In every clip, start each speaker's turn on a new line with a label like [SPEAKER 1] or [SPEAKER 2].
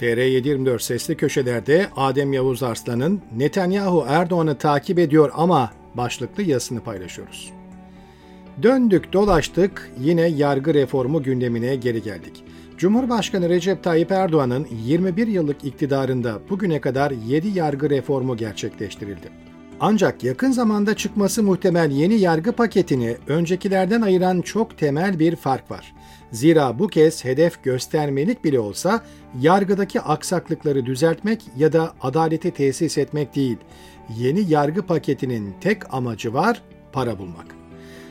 [SPEAKER 1] TR724 sesli köşelerde Adem Yavuz Arslan'ın Netanyahu Erdoğan'ı takip ediyor ama başlıklı yazısını paylaşıyoruz. Döndük dolaştık yine yargı reformu gündemine geri geldik. Cumhurbaşkanı Recep Tayyip Erdoğan'ın 21 yıllık iktidarında bugüne kadar 7 yargı reformu gerçekleştirildi. Ancak yakın zamanda çıkması muhtemel yeni yargı paketini öncekilerden ayıran çok temel bir fark var. Zira bu kez hedef göstermelik bile olsa yargıdaki aksaklıkları düzeltmek ya da adaleti tesis etmek değil. Yeni yargı paketinin tek amacı var para bulmak.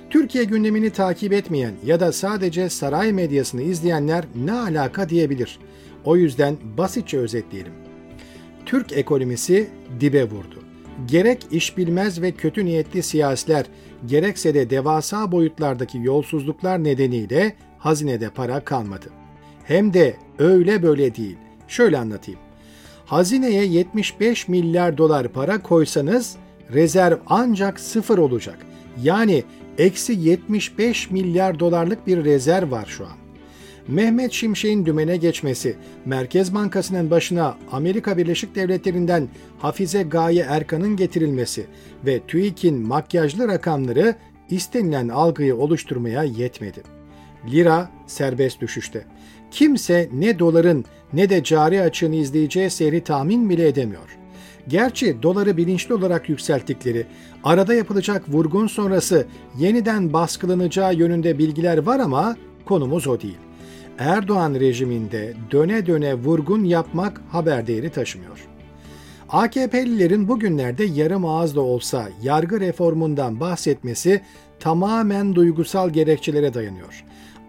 [SPEAKER 1] Türkiye gündemini takip etmeyen ya da sadece saray medyasını izleyenler ne alaka diyebilir. O yüzden basitçe özetleyelim. Türk ekonomisi dibe vurdu. Gerek iş bilmez ve kötü niyetli siyasiler, gerekse de devasa boyutlardaki yolsuzluklar nedeniyle hazinede para kalmadı. Hem de öyle böyle değil. Şöyle anlatayım. Hazineye 75 milyar dolar para koysanız rezerv ancak sıfır olacak. Yani eksi 75 milyar dolarlık bir rezerv var şu an. Mehmet Şimşek'in dümene geçmesi, Merkez Bankası'nın başına Amerika Birleşik Devletleri'nden Hafize Gaye Erkan'ın getirilmesi ve TÜİK'in makyajlı rakamları istenilen algıyı oluşturmaya yetmedi. Lira serbest düşüşte. Kimse ne doların ne de cari açığını izleyeceği seyri tahmin bile edemiyor. Gerçi doları bilinçli olarak yükselttikleri, arada yapılacak vurgun sonrası yeniden baskılanacağı yönünde bilgiler var ama konumuz o değil. Erdoğan rejiminde döne döne vurgun yapmak haber değeri taşımıyor. AKP'lilerin bugünlerde yarım ağızda olsa yargı reformundan bahsetmesi tamamen duygusal gerekçelere dayanıyor.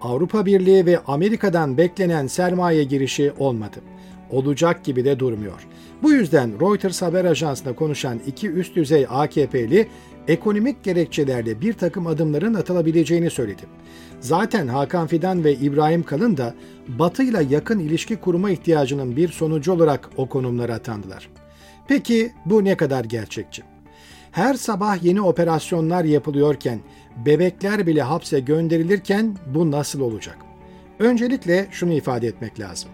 [SPEAKER 1] Avrupa Birliği ve Amerika'dan beklenen sermaye girişi olmadı. Olacak gibi de durmuyor. Bu yüzden Reuters haber ajansına konuşan iki üst düzey AKP'li ekonomik gerekçelerle bir takım adımların atılabileceğini söyledi. Zaten Hakan Fidan ve İbrahim Kalın da Batı ile yakın ilişki kurma ihtiyacının bir sonucu olarak o konumlara atandılar. Peki bu ne kadar gerçekçi? Her sabah yeni operasyonlar yapılıyorken, bebekler bile hapse gönderilirken bu nasıl olacak? Öncelikle şunu ifade etmek lazım.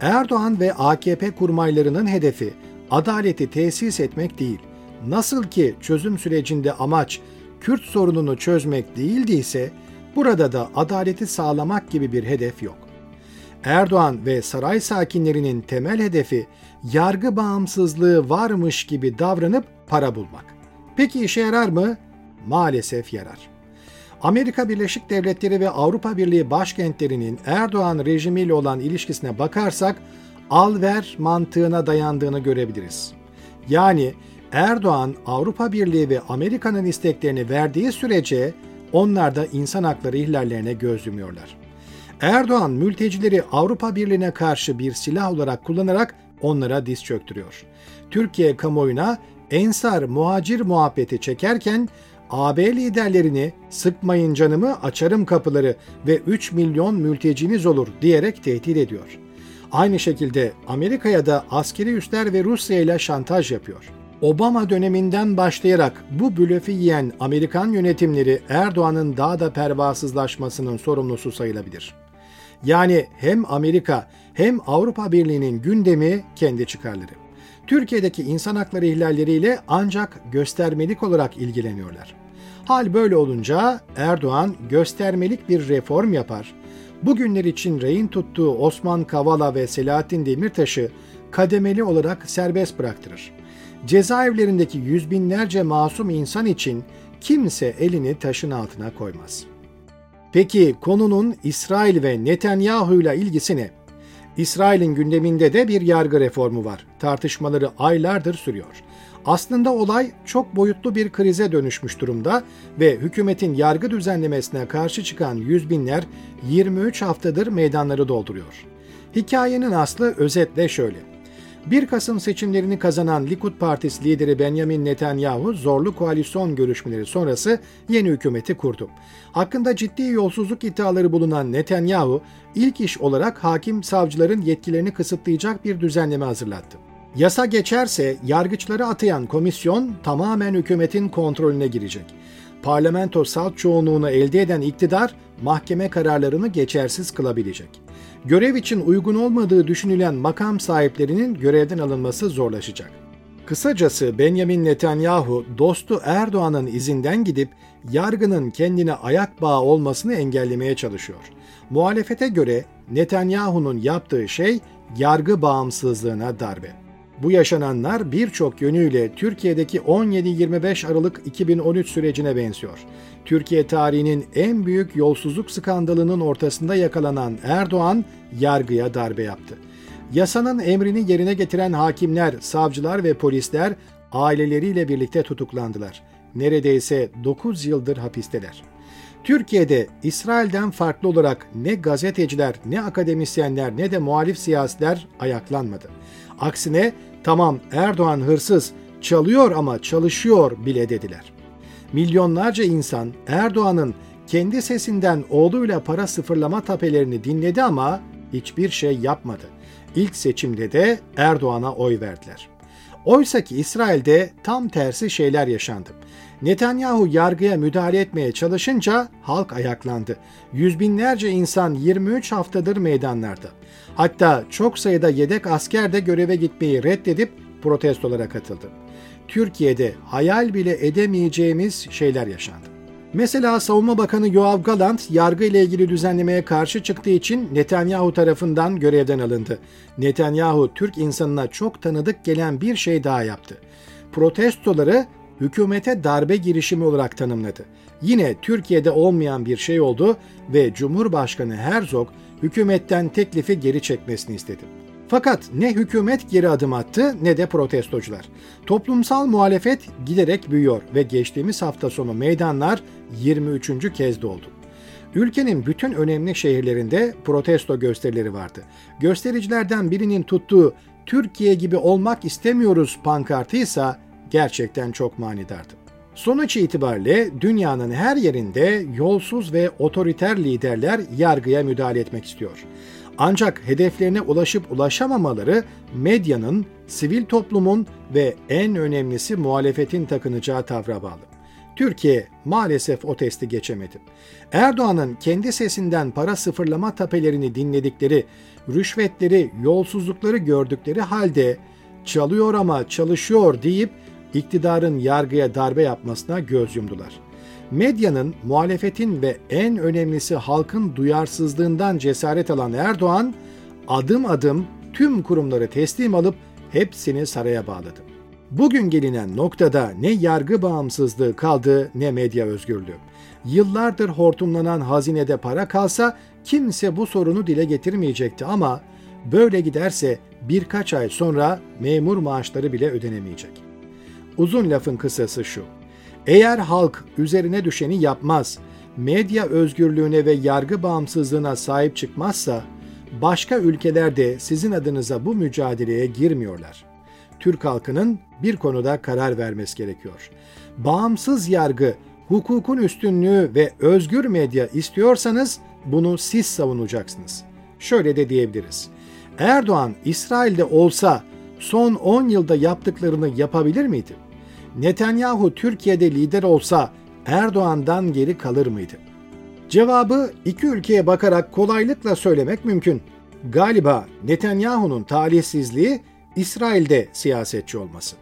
[SPEAKER 1] Erdoğan ve AKP kurmaylarının hedefi adaleti tesis etmek değil. Nasıl ki çözüm sürecinde amaç Kürt sorununu çözmek değildiyse, burada da adaleti sağlamak gibi bir hedef yok. Erdoğan ve saray sakinlerinin temel hedefi yargı bağımsızlığı varmış gibi davranıp para bulmak. Peki işe yarar mı? Maalesef yarar. Amerika Birleşik Devletleri ve Avrupa Birliği başkentlerinin Erdoğan rejimiyle olan ilişkisine bakarsak al-ver mantığına dayandığını görebiliriz. Yani Erdoğan Avrupa Birliği ve Amerika'nın isteklerini verdiği sürece onlar da insan hakları ihlallerine göz yumuyorlar. Erdoğan mültecileri Avrupa Birliği'ne karşı bir silah olarak kullanarak onlara diz çöktürüyor. Türkiye kamuoyuna ensar muhacir muhabbeti çekerken AB liderlerini sıkmayın canımı açarım kapıları ve 3 milyon mülteciniz olur diyerek tehdit ediyor. Aynı şekilde Amerika'ya da askeri üsler ve Rusya ile şantaj yapıyor. Obama döneminden başlayarak bu blöfü yiyen Amerikan yönetimleri Erdoğan'ın daha da pervasızlaşmasının sorumlusu sayılabilir. Yani hem Amerika hem Avrupa Birliği'nin gündemi kendi çıkarları. Türkiye'deki insan hakları ihlalleriyle ancak göstermelik olarak ilgileniyorlar. Hal böyle olunca Erdoğan göstermelik bir reform yapar. Bugünler için rehin tuttuğu Osman Kavala ve Selahattin Demirtaş'ı kademeli olarak serbest bıraktırır. Cezaevlerindeki yüz binlerce masum insan için kimse elini taşın altına koymaz. Peki konunun İsrail ve Netanyahu ile ilgisi ne? İsrail'in gündeminde de bir yargı reformu var. Tartışmaları aylardır sürüyor. Aslında olay çok boyutlu bir krize dönüşmüş durumda ve hükümetin yargı düzenlemesine karşı çıkan yüz binler 23 haftadır meydanları dolduruyor. Hikayenin aslı özetle şöyle. 1 Kasım seçimlerini kazanan Likud Partisi lideri Benjamin Netanyahu zorlu koalisyon görüşmeleri sonrası yeni hükümeti kurdu. Hakkında ciddi yolsuzluk iddiaları bulunan Netanyahu ilk iş olarak hakim savcıların yetkilerini kısıtlayacak bir düzenleme hazırlattı. Yasa geçerse yargıçları atayan komisyon tamamen hükümetin kontrolüne girecek. Parlamento salt çoğunluğunu elde eden iktidar mahkeme kararlarını geçersiz kılabilecek. Görev için uygun olmadığı düşünülen makam sahiplerinin görevden alınması zorlaşacak. Kısacası Benjamin Netanyahu dostu Erdoğan'ın izinden gidip yargının kendine ayak bağı olmasını engellemeye çalışıyor. Muhalefete göre Netanyahu'nun yaptığı şey yargı bağımsızlığına darbe. Bu yaşananlar birçok yönüyle Türkiye'deki 17-25 Aralık 2013 sürecine benziyor. Türkiye tarihinin en büyük yolsuzluk skandalının ortasında yakalanan Erdoğan yargıya darbe yaptı. Yasanın emrini yerine getiren hakimler, savcılar ve polisler aileleriyle birlikte tutuklandılar. Neredeyse 9 yıldır hapisteler. Türkiye'de İsrail'den farklı olarak ne gazeteciler, ne akademisyenler, ne de muhalif siyasiler ayaklanmadı. Aksine tamam Erdoğan hırsız, çalıyor ama çalışıyor bile dediler. Milyonlarca insan Erdoğan'ın kendi sesinden oğluyla para sıfırlama tapelerini dinledi ama hiçbir şey yapmadı. İlk seçimde de Erdoğan'a oy verdiler. Oysa ki İsrail'de tam tersi şeyler yaşandı. Netanyahu yargıya müdahale etmeye çalışınca halk ayaklandı. Yüz binlerce insan 23 haftadır meydanlarda. Hatta çok sayıda yedek asker de göreve gitmeyi reddedip protestolara katıldı. Türkiye'de hayal bile edemeyeceğimiz şeyler yaşandı. Mesela Savunma Bakanı Yoav Galant yargı ile ilgili düzenlemeye karşı çıktığı için Netanyahu tarafından görevden alındı. Netanyahu Türk insanına çok tanıdık gelen bir şey daha yaptı. Protestoları hükümete darbe girişimi olarak tanımladı. Yine Türkiye'de olmayan bir şey oldu ve Cumhurbaşkanı Herzog hükümetten teklifi geri çekmesini istedi. Fakat ne hükümet geri adım attı ne de protestocular. Toplumsal muhalefet giderek büyüyor ve geçtiğimiz hafta sonu meydanlar 23. kez doldu. Ülkenin bütün önemli şehirlerinde protesto gösterileri vardı. Göstericilerden birinin tuttuğu Türkiye gibi olmak istemiyoruz pankartıysa gerçekten çok manidardı. Sonuç itibariyle dünyanın her yerinde yolsuz ve otoriter liderler yargıya müdahale etmek istiyor. Ancak hedeflerine ulaşıp ulaşamamaları medyanın, sivil toplumun ve en önemlisi muhalefetin takınacağı tavra bağlı. Türkiye maalesef o testi geçemedi. Erdoğan'ın kendi sesinden para sıfırlama tapelerini dinledikleri, rüşvetleri, yolsuzlukları gördükleri halde çalıyor ama çalışıyor deyip iktidarın yargıya darbe yapmasına göz yumdular. Medyanın, muhalefetin ve en önemlisi halkın duyarsızlığından cesaret alan Erdoğan, adım adım tüm kurumları teslim alıp hepsini saraya bağladı. Bugün gelinen noktada ne yargı bağımsızlığı kaldı ne medya özgürlüğü. Yıllardır hortumlanan hazinede para kalsa kimse bu sorunu dile getirmeyecekti ama böyle giderse birkaç ay sonra memur maaşları bile ödenemeyecek. Uzun lafın kısası şu. Eğer halk üzerine düşeni yapmaz, medya özgürlüğüne ve yargı bağımsızlığına sahip çıkmazsa başka ülkelerde sizin adınıza bu mücadeleye girmiyorlar. Türk halkının bir konuda karar vermesi gerekiyor. Bağımsız yargı, hukukun üstünlüğü ve özgür medya istiyorsanız bunu siz savunacaksınız. Şöyle de diyebiliriz. Erdoğan İsrail'de olsa son 10 yılda yaptıklarını yapabilir miydi? Netanyahu Türkiye'de lider olsa Erdoğan'dan geri kalır mıydı? Cevabı iki ülkeye bakarak kolaylıkla söylemek mümkün. Galiba Netanyahu'nun talihsizliği İsrail'de siyasetçi olması.